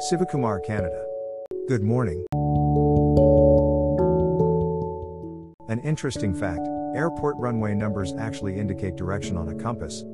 Sivakumar, Canada. Good morning. An interesting fact airport runway numbers actually indicate direction on a compass.